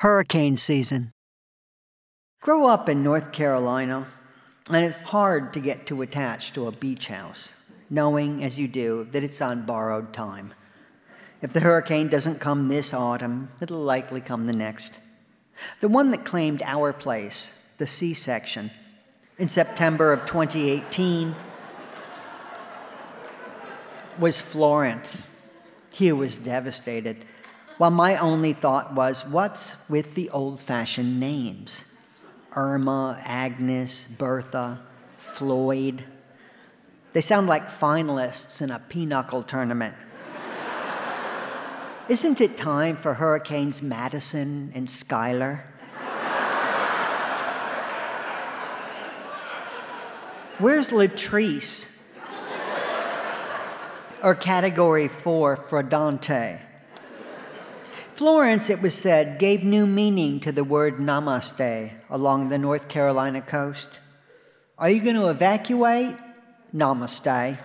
Hurricane season. Grow up in North Carolina, and it's hard to get too attached to a beach house, knowing, as you do, that it's on borrowed time. If the hurricane doesn't come this autumn, it'll likely come the next. The one that claimed our place, the Sea Section, in September of 2018 was Florence. He was devastated while my only thought was, what's with the old fashioned names? Irma, Agnes, Bertha, Floyd. They sound like finalists in a pinochle tournament. Isn't it time for Hurricanes Madison and Schuyler? Where's Latrice? or Category 4 Frodante? Florence, it was said, gave new meaning to the word namaste along the North Carolina coast. Are you going to evacuate? Namaste.